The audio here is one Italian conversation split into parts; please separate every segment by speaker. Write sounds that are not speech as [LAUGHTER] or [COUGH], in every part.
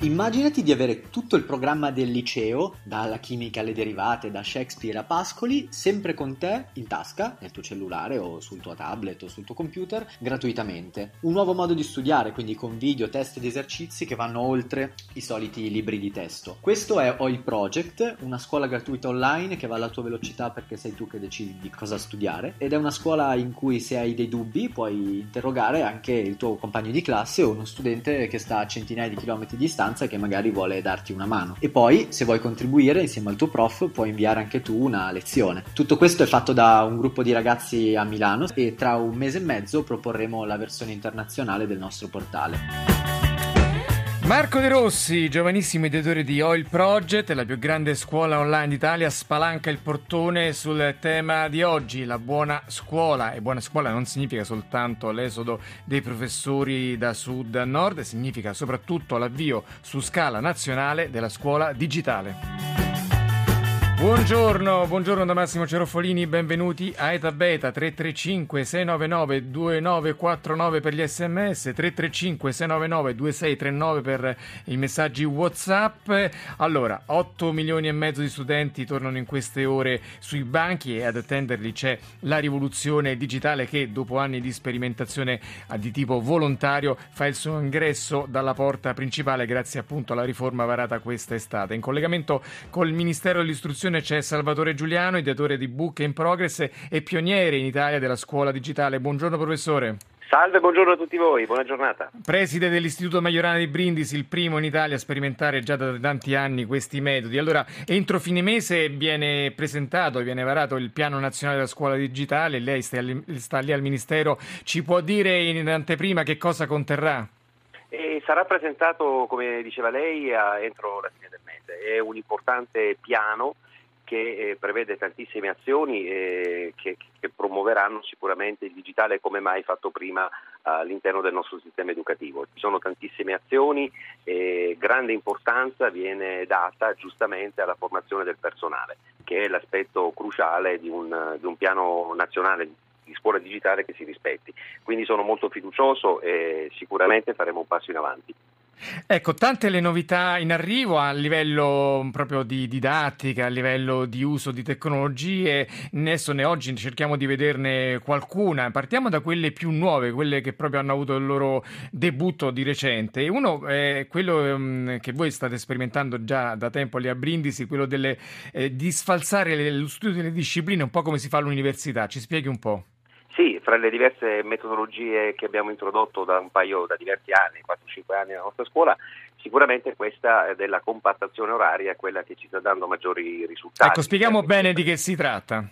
Speaker 1: Immaginati di avere tutto il programma del liceo, dalla chimica alle derivate, da Shakespeare a Pascoli, sempre con te in tasca, nel tuo cellulare o sul tuo tablet o sul tuo computer, gratuitamente. Un nuovo modo di studiare, quindi con video, test ed esercizi che vanno oltre i soliti libri di testo. Questo è OIL Project, una scuola gratuita online che va alla tua velocità perché sei tu che decidi di cosa studiare ed è una scuola in cui se hai dei dubbi puoi interrogare anche il tuo compagno di classe o uno studente che sta a centinaia di chilometri di distanza distanza che magari vuole darti una mano. E poi, se vuoi contribuire insieme al tuo prof, puoi inviare anche tu una lezione. Tutto questo è fatto da un gruppo di ragazzi a Milano e tra un mese e mezzo proporremo la versione internazionale del nostro portale.
Speaker 2: Marco De Rossi, giovanissimo ideatore di Oil Project, la più grande scuola online d'Italia, spalanca il portone sul tema di oggi, la buona scuola. E buona scuola non significa soltanto l'esodo dei professori da sud a nord, significa soprattutto l'avvio su scala nazionale della scuola digitale. Buongiorno, buongiorno da Massimo Ceroffolini, benvenuti a Eta Beta 335 699 2949 per gli sms, 335 699 2639 per i messaggi Whatsapp. Allora, 8 milioni e mezzo di studenti tornano in queste ore sui banchi e ad attenderli c'è la rivoluzione digitale che dopo anni di sperimentazione di tipo volontario fa il suo ingresso dalla porta principale grazie appunto alla riforma varata questa estate. In collegamento col Ministero dell'Istruzione trasmissione c'è Salvatore Giuliano, ideatore di Book in Progress e pioniere in Italia della scuola digitale. Buongiorno professore.
Speaker 3: Salve, buongiorno a tutti voi, buona giornata.
Speaker 2: Preside dell'Istituto Majorana di Brindisi, il primo in Italia a sperimentare già da tanti anni questi metodi. Allora, entro fine mese viene presentato, viene varato il piano nazionale della scuola digitale, lei sta lì, sta lì al Ministero, ci può dire in anteprima che cosa conterrà?
Speaker 3: E sarà presentato, come diceva lei, entro la fine del mese. È un importante piano che eh, prevede tantissime azioni eh, che, che, promuoveranno sicuramente il digitale come mai fatto prima all'interno del nostro sistema educativo. Ci sono tantissime azioni e grande importanza viene data giustamente alla formazione del personale, che è l'aspetto cruciale di un, di un piano nazionale di scuola digitale che si rispetti. Quindi sono molto fiducioso e sicuramente faremo un passo in avanti.
Speaker 2: Ecco, tante le novità in arrivo a livello proprio di didattica, a livello di uso di tecnologie. Adesso ne oggi cerchiamo di vederne qualcuna. Partiamo da quelle più nuove, quelle che proprio hanno avuto il loro debutto di recente. Uno è quello um, che voi state sperimentando già da tempo lì a Brindisi, quello delle, eh, di sfalsare lo studio delle discipline, un po' come si fa all'università. Ci spieghi un po'?
Speaker 3: Sì, fra le diverse metodologie che abbiamo introdotto da un paio, da diversi anni, 4-5 anni nella nostra scuola, sicuramente questa della compattazione oraria è quella che ci sta dando maggiori risultati.
Speaker 2: Ecco, spieghiamo bene di che si tratta.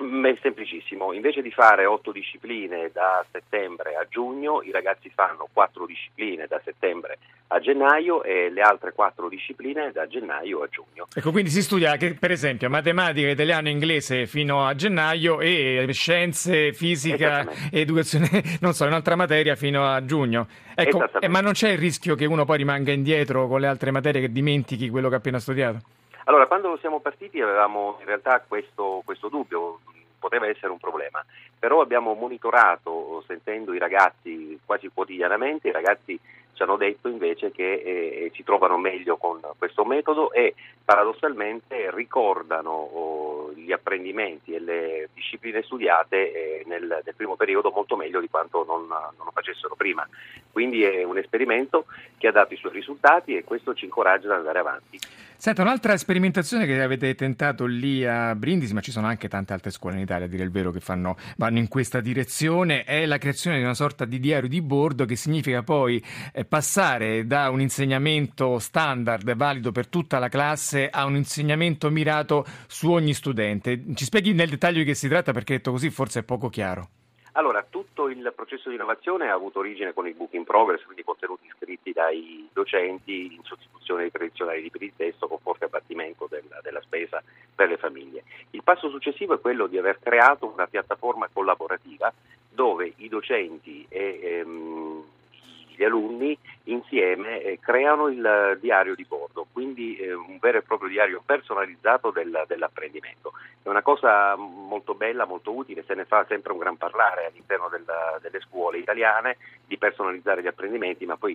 Speaker 3: È semplicissimo, invece di fare otto discipline da settembre a giugno, i ragazzi fanno quattro discipline da settembre a gennaio e le altre quattro discipline da gennaio a giugno.
Speaker 2: Ecco, quindi si studia che, per esempio matematica, italiano e inglese fino a gennaio e scienze, fisica, educazione, [LAUGHS] non so, un'altra materia fino a giugno. Ecco, eh, ma non c'è il rischio che uno poi rimanga indietro con le altre materie che dimentichi quello che ha appena studiato?
Speaker 3: Allora, quando siamo partiti avevamo in realtà questo, questo dubbio, poteva essere un problema, però abbiamo monitorato sentendo i ragazzi quasi quotidianamente, i ragazzi ci hanno detto invece che eh, si trovano meglio con questo metodo e paradossalmente ricordano oh, gli apprendimenti e le discipline studiate eh, nel, nel, primo periodo molto meglio di quanto non, non, lo facessero prima. Quindi è un esperimento che ha dato i suoi risultati e questo ci incoraggia ad andare avanti.
Speaker 2: Senta, un'altra sperimentazione che avete tentato lì a Brindisi, ma ci sono anche tante altre scuole in Italia, a dire il vero, che fanno, vanno in questa direzione, è la creazione di una sorta di diario di bordo che significa poi eh, passare da un insegnamento standard valido per tutta la classe a un insegnamento mirato su ogni studente. Ci spieghi nel dettaglio di che si tratta perché detto così forse è poco chiaro.
Speaker 3: Allora, tutto il processo di innovazione ha avuto origine con il book in progress, quindi contenuti scritti dai docenti in sostituzione dei tradizionali libri di testo con forte abbattimento della, della spesa per le famiglie. Il passo successivo è quello di aver creato una piattaforma collaborativa dove i docenti e ehm, gli alunni insieme eh, creano il diario di bordo, quindi eh, un vero e proprio diario personalizzato del, dell'apprendimento. È una cosa molto bella, molto utile, se ne fa sempre un gran parlare all'interno della, delle scuole italiane di personalizzare gli apprendimenti, ma poi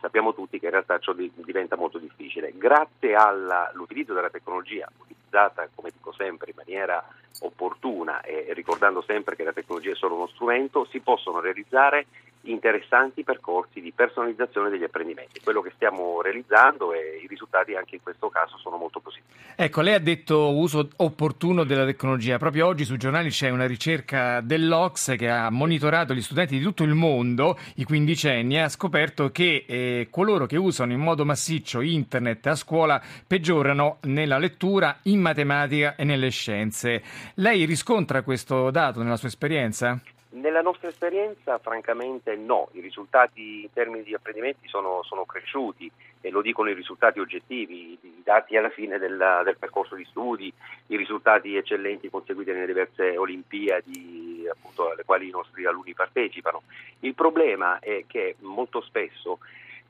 Speaker 3: sappiamo tutti che in realtà ciò diventa molto difficile. Grazie all'utilizzo della tecnologia, utilizzata come dico sempre in maniera opportuna e ricordando sempre che la tecnologia è solo uno strumento, si possono realizzare interessanti percorsi di personalizzazione degli apprendimenti. Quello che stiamo realizzando e i risultati anche in questo caso sono molto positivi.
Speaker 2: Ecco, lei ha detto uso opportuno della tecnologia. Proprio oggi sui giornali c'è una ricerca dell'Ox che ha monitorato gli studenti di tutto il mondo, i quindicenni, e ha scoperto che eh, coloro che usano in modo massiccio internet a scuola peggiorano nella lettura, in matematica e nelle scienze. Lei riscontra questo dato nella sua esperienza?
Speaker 3: Nella nostra esperienza, francamente, no. I risultati in termini di apprendimenti sono, sono cresciuti e lo dicono i risultati oggettivi, i dati alla fine del, del, percorso di studi, i risultati eccellenti conseguiti nelle diverse Olimpiadi appunto, alle quali i nostri alunni partecipano. Il problema è che molto spesso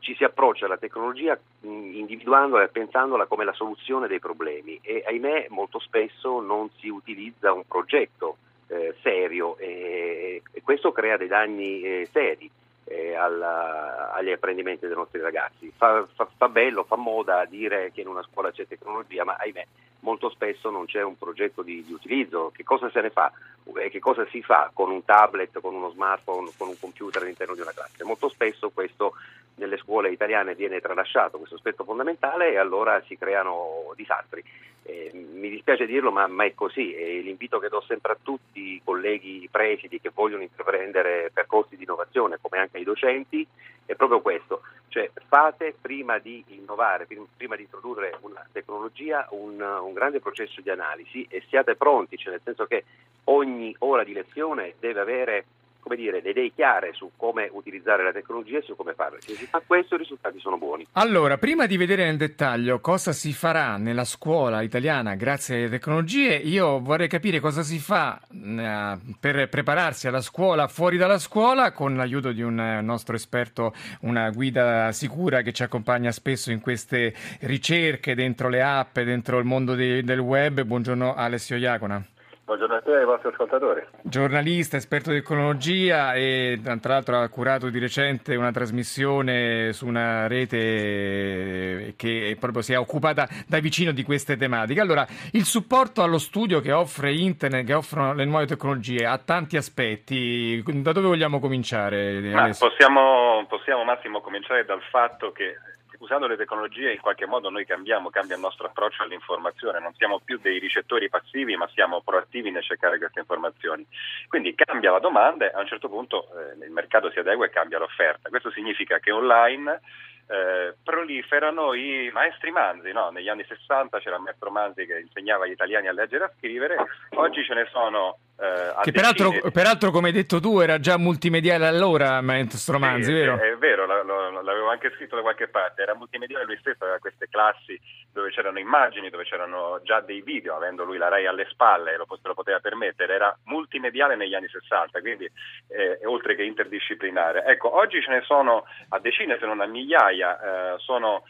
Speaker 3: ci si approccia alla tecnologia individuandola e pensandola come la soluzione dei problemi e ahimè molto spesso non si utilizza un progetto eh, serio e, e, questo crea dei danni eh, seri eh, alla, agli apprendimenti dei nostri ragazzi. Fa, fa, fa, bello, fa moda dire che in una scuola c'è tecnologia, ma ahimè molto spesso non c'è un progetto di, di utilizzo. Che cosa se ne fa? E che cosa si fa con un tablet, con uno smartphone, con un computer all'interno di una classe? Molto spesso questo nelle scuole italiane viene tralasciato, questo aspetto fondamentale, e allora si creano disastri. Eh, mi dispiace dirlo, ma, ma, è così e l'invito che do sempre a tutti i colleghi presidi che vogliono intraprendere percorsi di innovazione, come anche ai docenti, è proprio questo, cioè fate prima di innovare, prima di introdurre una tecnologia, un, un grande processo di analisi e siate pronti, cioè nel senso che ogni ora di lezione deve avere come dire, le idee chiare su come utilizzare la tecnologia e su come farlo. Fa questo i risultati sono buoni.
Speaker 2: Allora, prima di vedere nel dettaglio cosa si farà nella scuola italiana grazie alle tecnologie, io vorrei capire cosa si fa eh, per prepararsi alla scuola fuori dalla scuola con l'aiuto di un eh, nostro esperto, una guida sicura che ci accompagna spesso in queste ricerche dentro le app, dentro il mondo di, del web. Buongiorno Alessio Iacona.
Speaker 4: Buongiorno a te e ai vostri ascoltatori.
Speaker 2: Giornalista, esperto di tecnologia e tra l'altro ha curato di recente una trasmissione su una rete che proprio si è occupata da vicino di queste tematiche. Allora, il supporto allo studio che offre internet, che offrono le nuove tecnologie, ha tanti aspetti. Da dove vogliamo cominciare?
Speaker 4: Possiamo, possiamo Massimo cominciare dal fatto che usando le tecnologie in qualche modo noi cambiamo, cambia il nostro approccio all'informazione, non siamo più dei ricettori passivi ma siamo proattivi nel cercare queste informazioni. Quindi cambia la domanda e a un certo punto eh, il mercato si adegua e cambia l'offerta. Questo significa che online eh, proliferano i maestri Manzi. No? Negli anni 60 c'era il maestro Manzi che insegnava agli italiani a leggere e a scrivere, oggi ce ne sono.
Speaker 2: Eh, che peraltro, peraltro, come hai detto tu, era già multimediale allora, maestro Manzi,
Speaker 4: sì,
Speaker 2: vero?
Speaker 4: È, è vero, l'avevo anche scritto da qualche parte. Era multimediale lui stesso, aveva queste classi dove c'erano immagini, dove c'erano già dei video, avendo lui la RAI alle spalle, lo, lo poteva permettere. Era multimediale negli anni 60, quindi eh, oltre che interdisciplinare. Ecco, oggi ce ne sono a decine, se non a migliaia migliaia eh, sono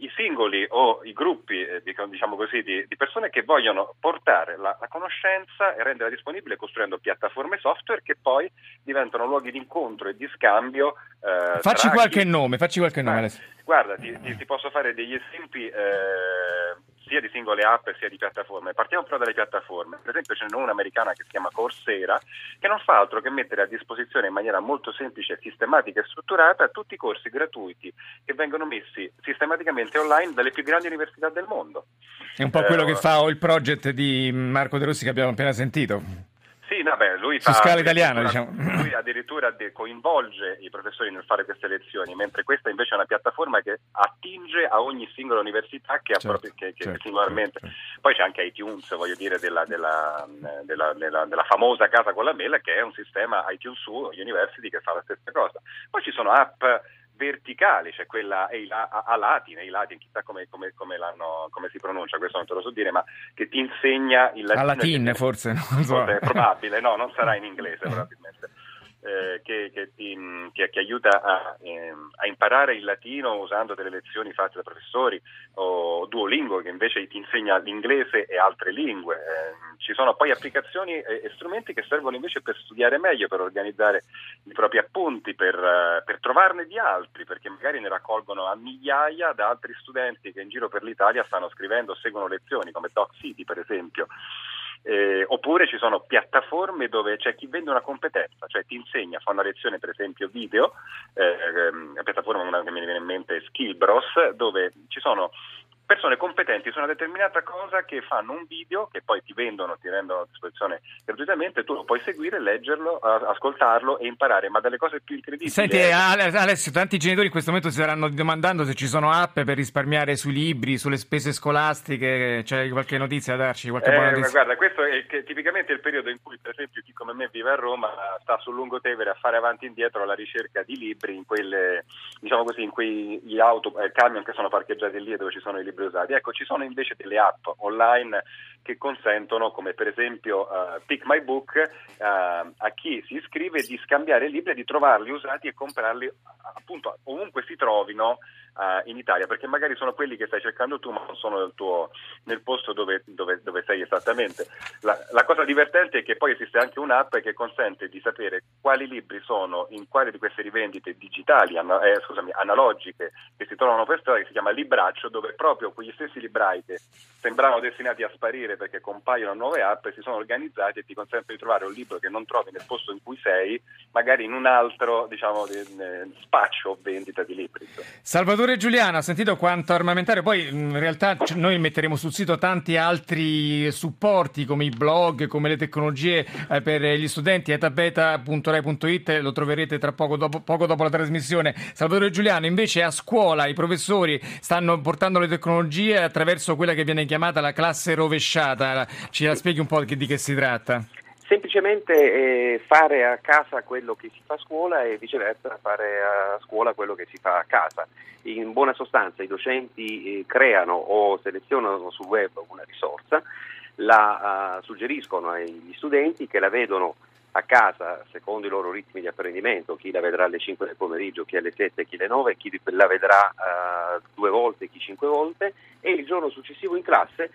Speaker 4: i singoli o i gruppi eh, diciamo così, di, di, persone che vogliono portare la, la, conoscenza e renderla disponibile costruendo piattaforme software che poi diventano luoghi di incontro e di scambio.
Speaker 2: Eh, facci qualche chi... nome, facci qualche nome. Eh,
Speaker 4: guarda, ti, ti, ti, posso fare degli esempi eh, sia di singole app sia di piattaforme. Partiamo però dalle piattaforme. Per esempio ce n'è una americana che si chiama Coursera che non fa altro che mettere a disposizione in maniera molto semplice, sistematica e strutturata tutti i corsi gratuiti che vengono messi sistematicamente online dalle più grandi università del mondo.
Speaker 2: È un po' quello eh, che fa il project di Marco De Rossi che abbiamo appena sentito.
Speaker 4: Sì, no, beh, lui
Speaker 2: Su
Speaker 4: fa
Speaker 2: scala italiana,
Speaker 4: addirittura-
Speaker 2: diciamo.
Speaker 4: Lui addirittura coinvolge i professori nel fare queste lezioni, mentre questa invece è una piattaforma che attinge a ogni singola università che, ha
Speaker 2: Certo,
Speaker 4: proprio- che- che
Speaker 2: certo,
Speaker 4: singolarmente.
Speaker 2: certo,
Speaker 4: Poi c'è anche iTunes, voglio dire, della, della- della- della- della famosa casa con la mela, che è un sistema iTunes U University che fa la stessa cosa. Poi ci sono app verticali, c'è quella a, a Latin, Eilatin, chissà come, come- come l'hanno- come si pronuncia, questo non te lo so dire, ma che ti insegna il latino.
Speaker 2: A latin, forse, non so.
Speaker 4: Forse è probabile, no, non sarà in inglese probabilmente. Eh, che, che ti, che- che aiuta a, ehm, a imparare il latino usando delle lezioni fatte da professori o Duolingo che invece ti insegna l'inglese e altre lingue. Eh, ci sono poi applicazioni e, e strumenti che servono invece per studiare meglio, per organizzare i propri appunti, per, eh, per trovarne di altri, perché magari ne raccolgono a migliaia da altri studenti che in giro per l'Italia stanno scrivendo seguono lezioni, come Doc City per esempio. Eh, oppure ci sono piattaforme dove c'è chi vende una competenza, cioè ti insegna, fa una lezione per esempio video, eh, ehm, la piattaforma una che mi viene in mente Skillbros, dove ci sono persone competenti su una determinata cosa che fanno un video che poi ti vendono, ti rendono a disposizione gratuitamente, tu lo puoi seguire, leggerlo, ascoltarlo e imparare, ma dalle cose più incredibili.
Speaker 2: Senti Alessio, tanti genitori in questo momento si staranno domandando se ci sono app per risparmiare sui libri, sulle spese scolastiche, c'è qualche notizia da darci, qualche buona
Speaker 4: Eh, ma
Speaker 2: notizia?
Speaker 4: guarda, questo è che- tipicamente il periodo in cui, per esempio, chi come me vive a Roma sta sul Lungotevere a fare avanti e indietro alla ricerca di libri in quelle, diciamo così, in quei gli auto, eh, camion che sono parcheggiati lì dove ci sono i libri usati. Ecco, ci sono invece delle app online che consentono, come per esempio eh, Pick My Book, eh, a chi si iscrive di scambiare libri e di trovarli usati e comprarli appunto ovunque si trovino eh, in Italia, perché magari sono quelli che stai cercando tu, ma non sono nel, tuo, nel posto dove, dove- dove sei esattamente. La, la cosa divertente è che poi esiste anche un'app che consente di sapere quali libri sono in quali di queste rivendite digitali, ana- eh, scusami, analogiche, che si trovano per strada, che si chiama Libraccio, dove proprio quegli stessi librai che sembravano destinati a sparire perché compaiono nuove app si sono organizzati e ti consentono di trovare un libro che non trovi nel posto in cui sei, magari in un altro diciamo, di- eh, spaccio o vendita di libri.
Speaker 2: Salvatore Giuliano, ha sentito quanto armamentario, poi in realtà noi metteremo sul sito tanti altri supporti come i blog, come le tecnologie eh, per gli studenti, etabeta.rai.it, lo troverete tra poco dopo, poco dopo la trasmissione. Salvatore Giuliano, invece a scuola i professori stanno portando le tecnologie attraverso quella che viene chiamata la classe rovesciata, ci la spieghi un po' di che si tratta?
Speaker 3: Semplicemente eh, fare a casa quello che si fa a scuola e viceversa fare a scuola quello che si fa a casa. In buona sostanza i docenti eh, creano o selezionano sul web una risorsa, la eh, suggeriscono agli studenti che la vedono a casa secondo i loro ritmi di apprendimento, chi la vedrà alle 5 del pomeriggio, chi alle 7, chi alle 9, chi la vedrà eh, due volte, chi cinque volte e il giorno successivo in classe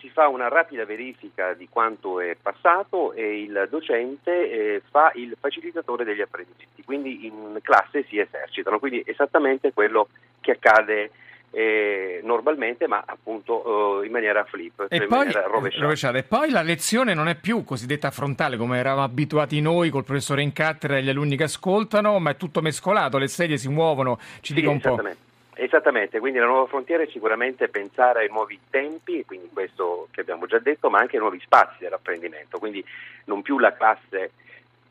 Speaker 3: si fa una rapida verifica di quanto è passato e il docente eh, fa il facilitatore degli apprendimenti, quindi in classe si esercitano, quindi esattamente quello che accade eh, normalmente ma appunto eh, in maniera flip, cioè
Speaker 2: E
Speaker 3: in
Speaker 2: poi,
Speaker 3: maniera rovesciata.
Speaker 2: rovesciata. e poi la lezione non è più cosiddetta frontale come eravamo abituati noi col professore in cattedra e gli alunni che ascoltano, ma è tutto mescolato, le sedie si muovono, ci
Speaker 3: Sì,
Speaker 2: dica un po'.
Speaker 3: Esattamente. Quindi la nuova frontiera è sicuramente pensare ai nuovi tempi, quindi questo che abbiamo già detto, ma anche ai nuovi spazi dell'apprendimento, quindi non più la classe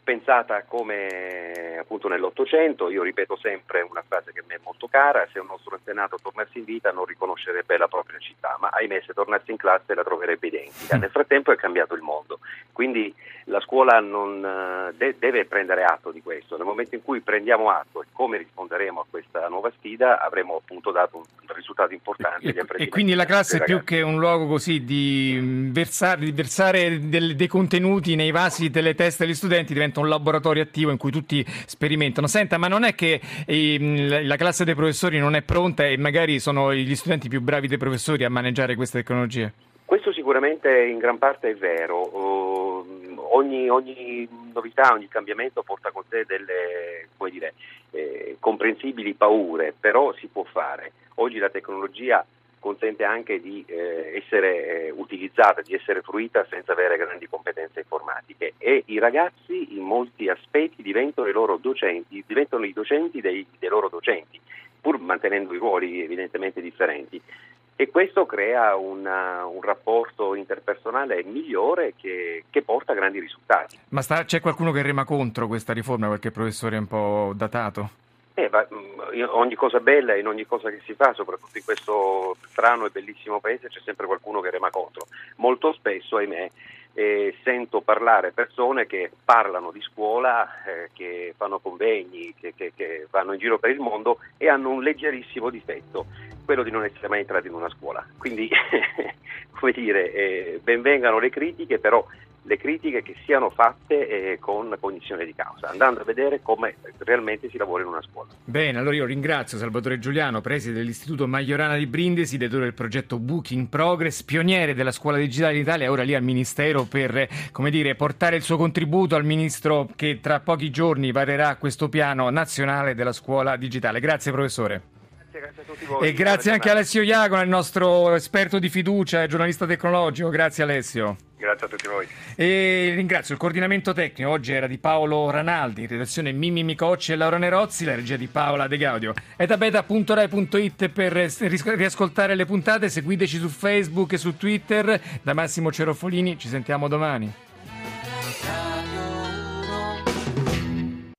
Speaker 3: pensata come appunto nell'Ottocento, io ripeto sempre una frase che me è molto cara, se un nostro antenato tornasse in vita non riconoscerebbe la propria città, ma ahimè se tornasse in classe la troverebbe identica. [LAUGHS] Nel frattempo è cambiato il mondo, quindi la scuola non, eh, de- deve prendere atto di questo, nel momento in cui prendiamo atto e come risponderemo a questa nuova sfida avremo appunto dato un risultato importante
Speaker 2: E, e quindi la classe
Speaker 3: dei
Speaker 2: più che un luogo così di mm, versare, di versare del- dei contenuti nei vasi delle teste degli studenti diventa un laboratorio attivo in cui tutti sperimentano. Senta, ma non è che ehm, la classe dei professori non è pronta e magari sono gli studenti più bravi dei professori a maneggiare queste tecnologie?
Speaker 3: Questo sicuramente in gran parte è vero. Uh, ogni, ogni novità, ogni cambiamento porta con sé delle dire, eh, comprensibili paure, però si può fare. Oggi la tecnologia consente anche di eh, essere eh, utilizzata, di essere fruita senza avere grandi competenze informatiche e i ragazzi in molti aspetti diventano i loro docenti, diventano i docenti dei, dei loro docenti, pur mantenendo i ruoli evidentemente differenti. e questo crea una, un rapporto interpersonale migliore che, che porta a grandi risultati.
Speaker 2: Ma sta, c'è qualcuno che rema contro questa riforma, qualche professore un po' datato?
Speaker 3: Eh, ma, mm, ogni cosa bella in ogni cosa che si fa, soprattutto in questo strano e bellissimo paese, c'è sempre qualcuno che rema contro. Molto spesso, ahimè, eh, sento parlare persone che parlano di scuola, eh, che fanno convegni, che, che, che, vanno in giro per il mondo e hanno un leggerissimo difetto, quello di non essere mai entrati in una scuola. Quindi, [LAUGHS] come dire, eh, benvengano le critiche, però le critiche che siano fatte eh, con cognizione di causa, andando a vedere come realmente si lavora in una scuola.
Speaker 2: Bene, allora io ringrazio Salvatore Giuliano, preside dell'Istituto Majorana di Brindisi, direttore del progetto Booking Progress, pioniere della scuola digitale d'Italia, ora lì al Ministero per come dire, portare il suo contributo al Ministro che tra pochi giorni varerà questo piano nazionale della scuola digitale. Grazie professore.
Speaker 3: Grazie voi.
Speaker 2: E grazie anche a Alessio Iagono, il nostro esperto di fiducia e giornalista tecnologico. Grazie Alessio.
Speaker 4: Grazie a tutti voi.
Speaker 2: E ringrazio il coordinamento tecnico. Oggi era di Paolo Ranaldi, redazione Mimmi Micocci e Laura Nerozzi, la regia di Paola De Gaudio. Etabeta.rai.it per riascoltare le puntate. Seguiteci su Facebook e su Twitter. Da Massimo Cerofolini, ci sentiamo domani.